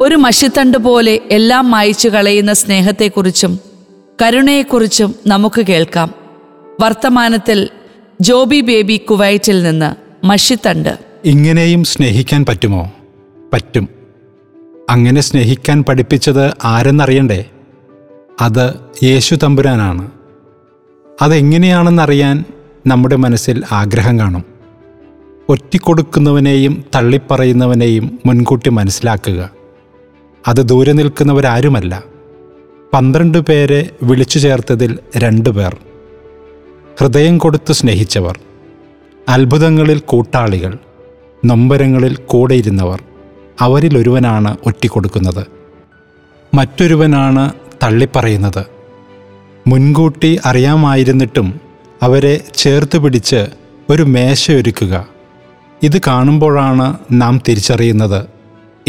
ഒരു മഷിത്തണ്ട് പോലെ എല്ലാം മായ്ച്ചു കളയുന്ന സ്നേഹത്തെക്കുറിച്ചും കരുണയെക്കുറിച്ചും നമുക്ക് കേൾക്കാം. വർത്തമാനത്തിൽ ജോബി ബേബി കുവൈറ്റിൽ നിന്ന് മഷിത്തണ്ട്. ഇങ്ങനെയും സ്നേഹിക്കാൻ പറ്റുമോ? പറ്റും. അങ്ങനെ സ്നേഹിക്കാൻ പഠിപ്പിച്ചത് ആരെന്നറിയണ്ടേ? അത് യേശു തമ്പുരാനാണ്. അതെങ്ങനെയാണെന്നറിയാൻ നമ്മുടെ മനസ്സിൽ ആഗ്രഹം കാണും. ഒറ്റിക്കൊടുക്കുന്നവനെയും തള്ളിപ്പറയുന്നവനെയും മുൻകൂട്ടി മനസ്സിലാക്കുക. അത് ദൂരെ നിൽക്കുന്നവരാരുമല്ല. പന്ത്രണ്ട് പേരെ വിളിച്ചു ചേർത്തതിൽ രണ്ടു പേർ. ഹൃദയം കൊടുത്ത് സ്നേഹിച്ചവർ. അത്ഭുതങ്ങളിൽ കൂട്ടാളികൾ. നൊമ്പരങ്ങളിൽ കൂടെയിരുന്നവർ അവരിലൊരുവനാണ് ഒറ്റിക്കൊടുക്കുന്നത്. മറ്റൊരുവനാണ് തള്ളിപ്പറയുന്നത്. മുൻകൂട്ടി അറിയാമായിരുന്നിട്ടും അവരെ ചേർത്ത് പിടിച്ച് ഒരു മേശയൊരുക്കുക. ഇത് കാണുമ്പോഴാണ് നാം തിരിച്ചറിയുന്നത്.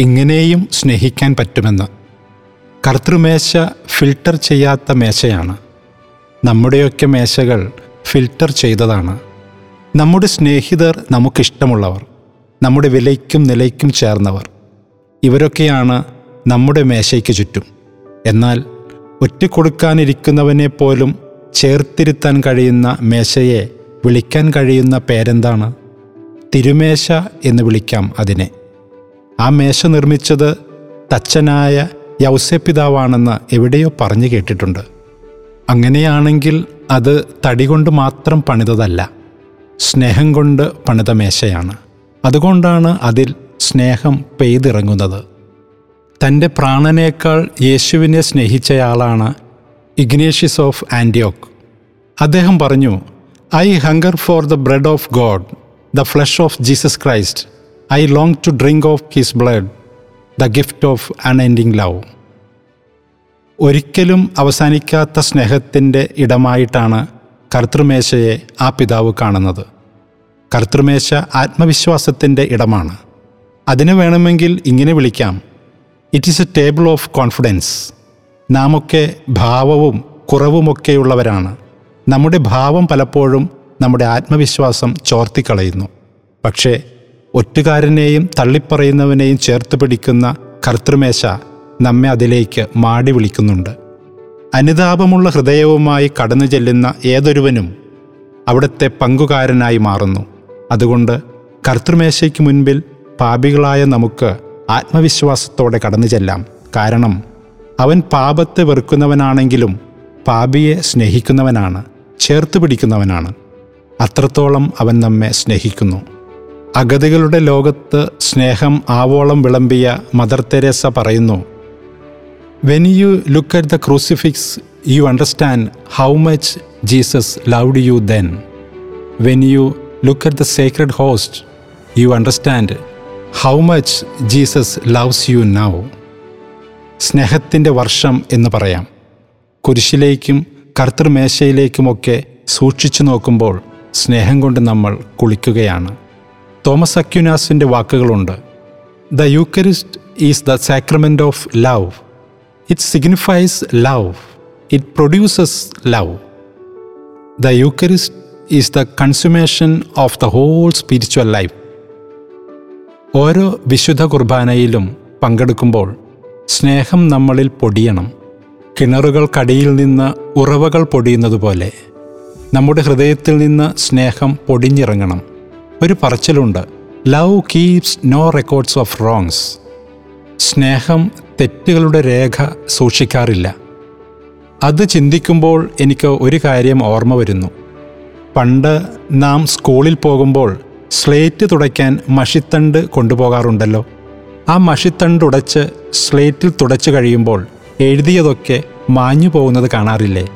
ഇങ്ങനെയും സ്നേഹിക്കാൻ പറ്റുമെന്ന്. കർത്തൃമേശ ഫിൽട്ടർ ചെയ്യാത്ത മേശയാണ്. നമ്മുടെയൊക്കെ മേശകൾ ഫിൽട്ടർ ചെയ്തതാണ്. നമ്മുടെ സ്നേഹിതർ നമുക്കിഷ്ടമുള്ളവർ നമ്മുടെ വിലയ്ക്കും നിലയ്ക്കും ചേർന്നവർ. ഇവരൊക്കെയാണ് നമ്മുടെ മേശയ്ക്ക് ചുറ്റും. എന്നാൽ ഒറ്റക്കൊടുക്കാനിരിക്കുന്നവനെ പോലും ചേർത്തിരുത്താൻ കഴിയുന്ന മേശയെ വിളിക്കാൻ കഴിയുന്ന പേരെന്താണ്? തിരുമേശ എന്ന് വിളിക്കാം അതിനെ. ആ മേശ നിർമ്മിച്ചത് തച്ചനായ യൗസപിതാവാണെന്ന് എവിടെയോ പറഞ്ഞു കേട്ടിട്ടുണ്ട്. അങ്ങനെയാണെങ്കിൽ അത് തടി കൊണ്ട് മാത്രം പണിതതല്ല സ്നേഹം കൊണ്ട് പണിത മേശയാണ്. അതുകൊണ്ടാണ് അതിൽ സ്നേഹം പെയ്തിറങ്ങുന്നത്. തന്റെ പ്രാണനേക്കാൾ യേശുവിനെ സ്നേഹിച്ചയാളാണ് ഇഗ്നേഷ്യസ് ഓഫ് ആന്റിയോക്ക് അദ്ദേഹം പറഞ്ഞു I hunger for the bread of God the flesh of Jesus Christ I long to drink of his blood the gift of unending love ഒരിക്കലും അവസാനിക്കാത്ത സ്നേഹത്തിന്റെ ഇടമായിട്ടാണ് കർത്തൃമേശയെ ആ പിതാവ് കാണുന്നത്. കർത്തൃമേശ ആത്മവിശ്വാസത്തിന്റെ ഇടമാണ്. അതിന് വേണമെങ്കിൽ ഇങ്ങനെ വിളിക്കാം. It is a table of confidence നാമൊക്കെ ഭാവവും കുറവുമൊക്കെയുള്ളവരാണ്. നമ്മുടെ ഭാവം പലപ്പോഴും നമ്മുടെ ആത്മവിശ്വാസം ചോർത്തിക്കളയുന്നു. പക്ഷേ ഒറ്റുകാരനെയും തള്ളിപ്പറയുന്നവനെയും ചേർത്ത് പിടിക്കുന്ന കർത്തൃമേശ നമ്മെ അതിലേക്ക് മാടി വിളിക്കുന്നുണ്ട്. അനുതാപമുള്ള ഹൃദയവുമായി കടന്നു ചെല്ലുന്ന ഏതൊരുവനും അവിടുത്തെ പങ്കുകാരനായി മാറുന്നു. അതുകൊണ്ട് കർത്തൃമേശയ്ക്ക് മുൻപിൽ പാപികളായ നമുക്ക് ആത്മവിശ്വാസത്തോടെ കടന്നു ചെല്ലാം. കാരണം അവൻ പാപത്തെ വെറുക്കുന്നവനാണെങ്കിലും പാപിയെ സ്നേഹിക്കുന്നവനാണ് ചേർത്ത് പിടിക്കുന്നവനാണ്. അത്രത്തോളം അവൻ നമ്മെ സ്നേഹിക്കുന്നു. അഗതികളുടെ ലോകത്ത് സ്നേഹം ആവോളം വിളമ്പിയ മദർ തെരേസ പറയുന്നു when you look at the crucifix you understand how much Jesus loved you then when you look at the sacred host you understand how much Jesus loves you now സ്നേഹത്തിന്റെ വർഷം എന്ന് പറയാം. കുരിശിലേക്കും കർത്തൃമേശയിലേക്കുമൊക്കെ സൂക്ഷിച്ചു നോക്കുമ്പോൾ സ്നേഹം കൊണ്ട് നമ്മൾ കുളിക്കുകയാണ്. തോമസ് അക്യുനാസിന്റെ വാക്കുകളുണ്ട് the Eucharist is the sacrament of love it signifies love it produces love the Eucharist is the consummation of the whole spiritual life ഓരോ വിശുദ്ധ കുർബാനയിലും പങ്കെടുക്കുമ്പോൾ സ്നേഹം നമ്മളിൽ പൊടിയണം. കിണറുകൾക്കടിയിൽ നിന്ന് ഉറവകൾ പൊടിയുന്നത് പോലെ നമ്മുടെ ഹൃദയത്തിൽ നിന്ന് സ്നേഹം പൊടിഞ്ഞിറങ്ങണം. ഒരു പറച്ചിലുണ്ട്. Love keeps no records of wrongs സ്നേഹം തെറ്റുകളുടെ രേഖ സൂക്ഷിക്കാറില്ല. അത് ചിന്തിക്കുമ്പോൾ എനിക്ക് ഒരു കാര്യം ഓർമ്മ വരുന്നു. പണ്ട് നാം സ്കൂളിൽ പോകുമ്പോൾ സ്ലേറ്റ് തുടയ്ക്കാൻ മഷിത്തണ്ട് കൊണ്ടുപോകാറുണ്ടല്ലോ. ആ മഷിത്തണ്ട് ഉടച്ച് സ്ലേറ്റിൽ തുടച്ചു കഴിയുമ്പോൾ എഴുതിയതൊക്കെ മാഞ്ഞു പോകുന്നത് കാണാറില്ലേ?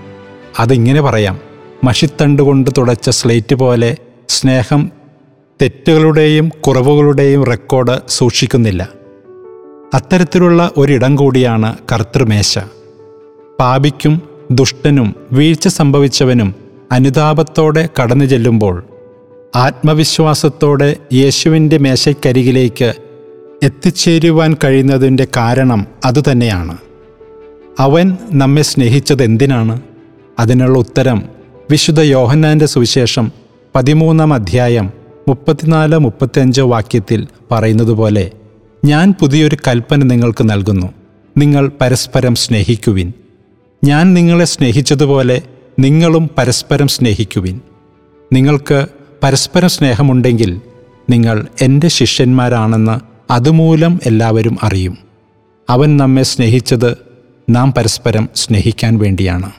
അതിങ്ങനെ പറയാം. മഷിത്തണ്ട് കൊണ്ട് തുടച്ച സ്ലേറ്റ് പോലെ സ്നേഹം തെറ്റുകളുടെയും കുറവുകളുടെയും റെക്കോർഡ് സൂക്ഷിക്കുന്നില്ല. അത്തരത്തിലുള്ള ഒരിടം കൂടിയാണ് കർത്തൃമേശ. പാപിക്കും ദുഷ്ടനും വീഴ്ച സംഭവിച്ചവനും അനുതാപത്തോടെ കടന്നു ചെല്ലുമ്പോൾ ആത്മവിശ്വാസത്തോടെ യേശുവിന്റെ മേശയ്ക്കരികിലേക്ക് എത്തിച്ചേരുവാൻ കഴിയുന്നതിന്റെ കാരണം അതുതന്നെയാണ്. അവൻ നമ്മെ സ്നേഹിച്ചത് എന്തിനാണ് അതിനുള്ള ഉത്തരം വിശുദ്ധ യോഹന്നാന്റെ സുവിശേഷം പതിമൂന്നാം അധ്യായം മുപ്പത്തിനാല് മുപ്പത്തിയഞ്ച് വാക്യത്തിൽ പറയുന്നത് പോലെ ഞാൻ പുതിയൊരു കൽപ്പന നിങ്ങൾക്ക് നൽകുന്നു. നിങ്ങൾ പരസ്പരം സ്നേഹിക്കുവിൻ. ഞാൻ നിങ്ങളെ സ്നേഹിച്ചതുപോലെ നിങ്ങളും പരസ്പരം സ്നേഹിക്കുവിൻ. നിങ്ങൾക്ക് പരസ്പരം സ്നേഹമുണ്ടെങ്കിൽ നിങ്ങൾ എന്റെ ശിഷ്യന്മാരാണെന്ന് അതുമൂലം എല്ലാവരും അറിയും. അവൻ നമ്മെ സ്നേഹിച്ചത് നാം പരസ്പരം സ്നേഹിക്കാൻ വേണ്ടിയാണ്.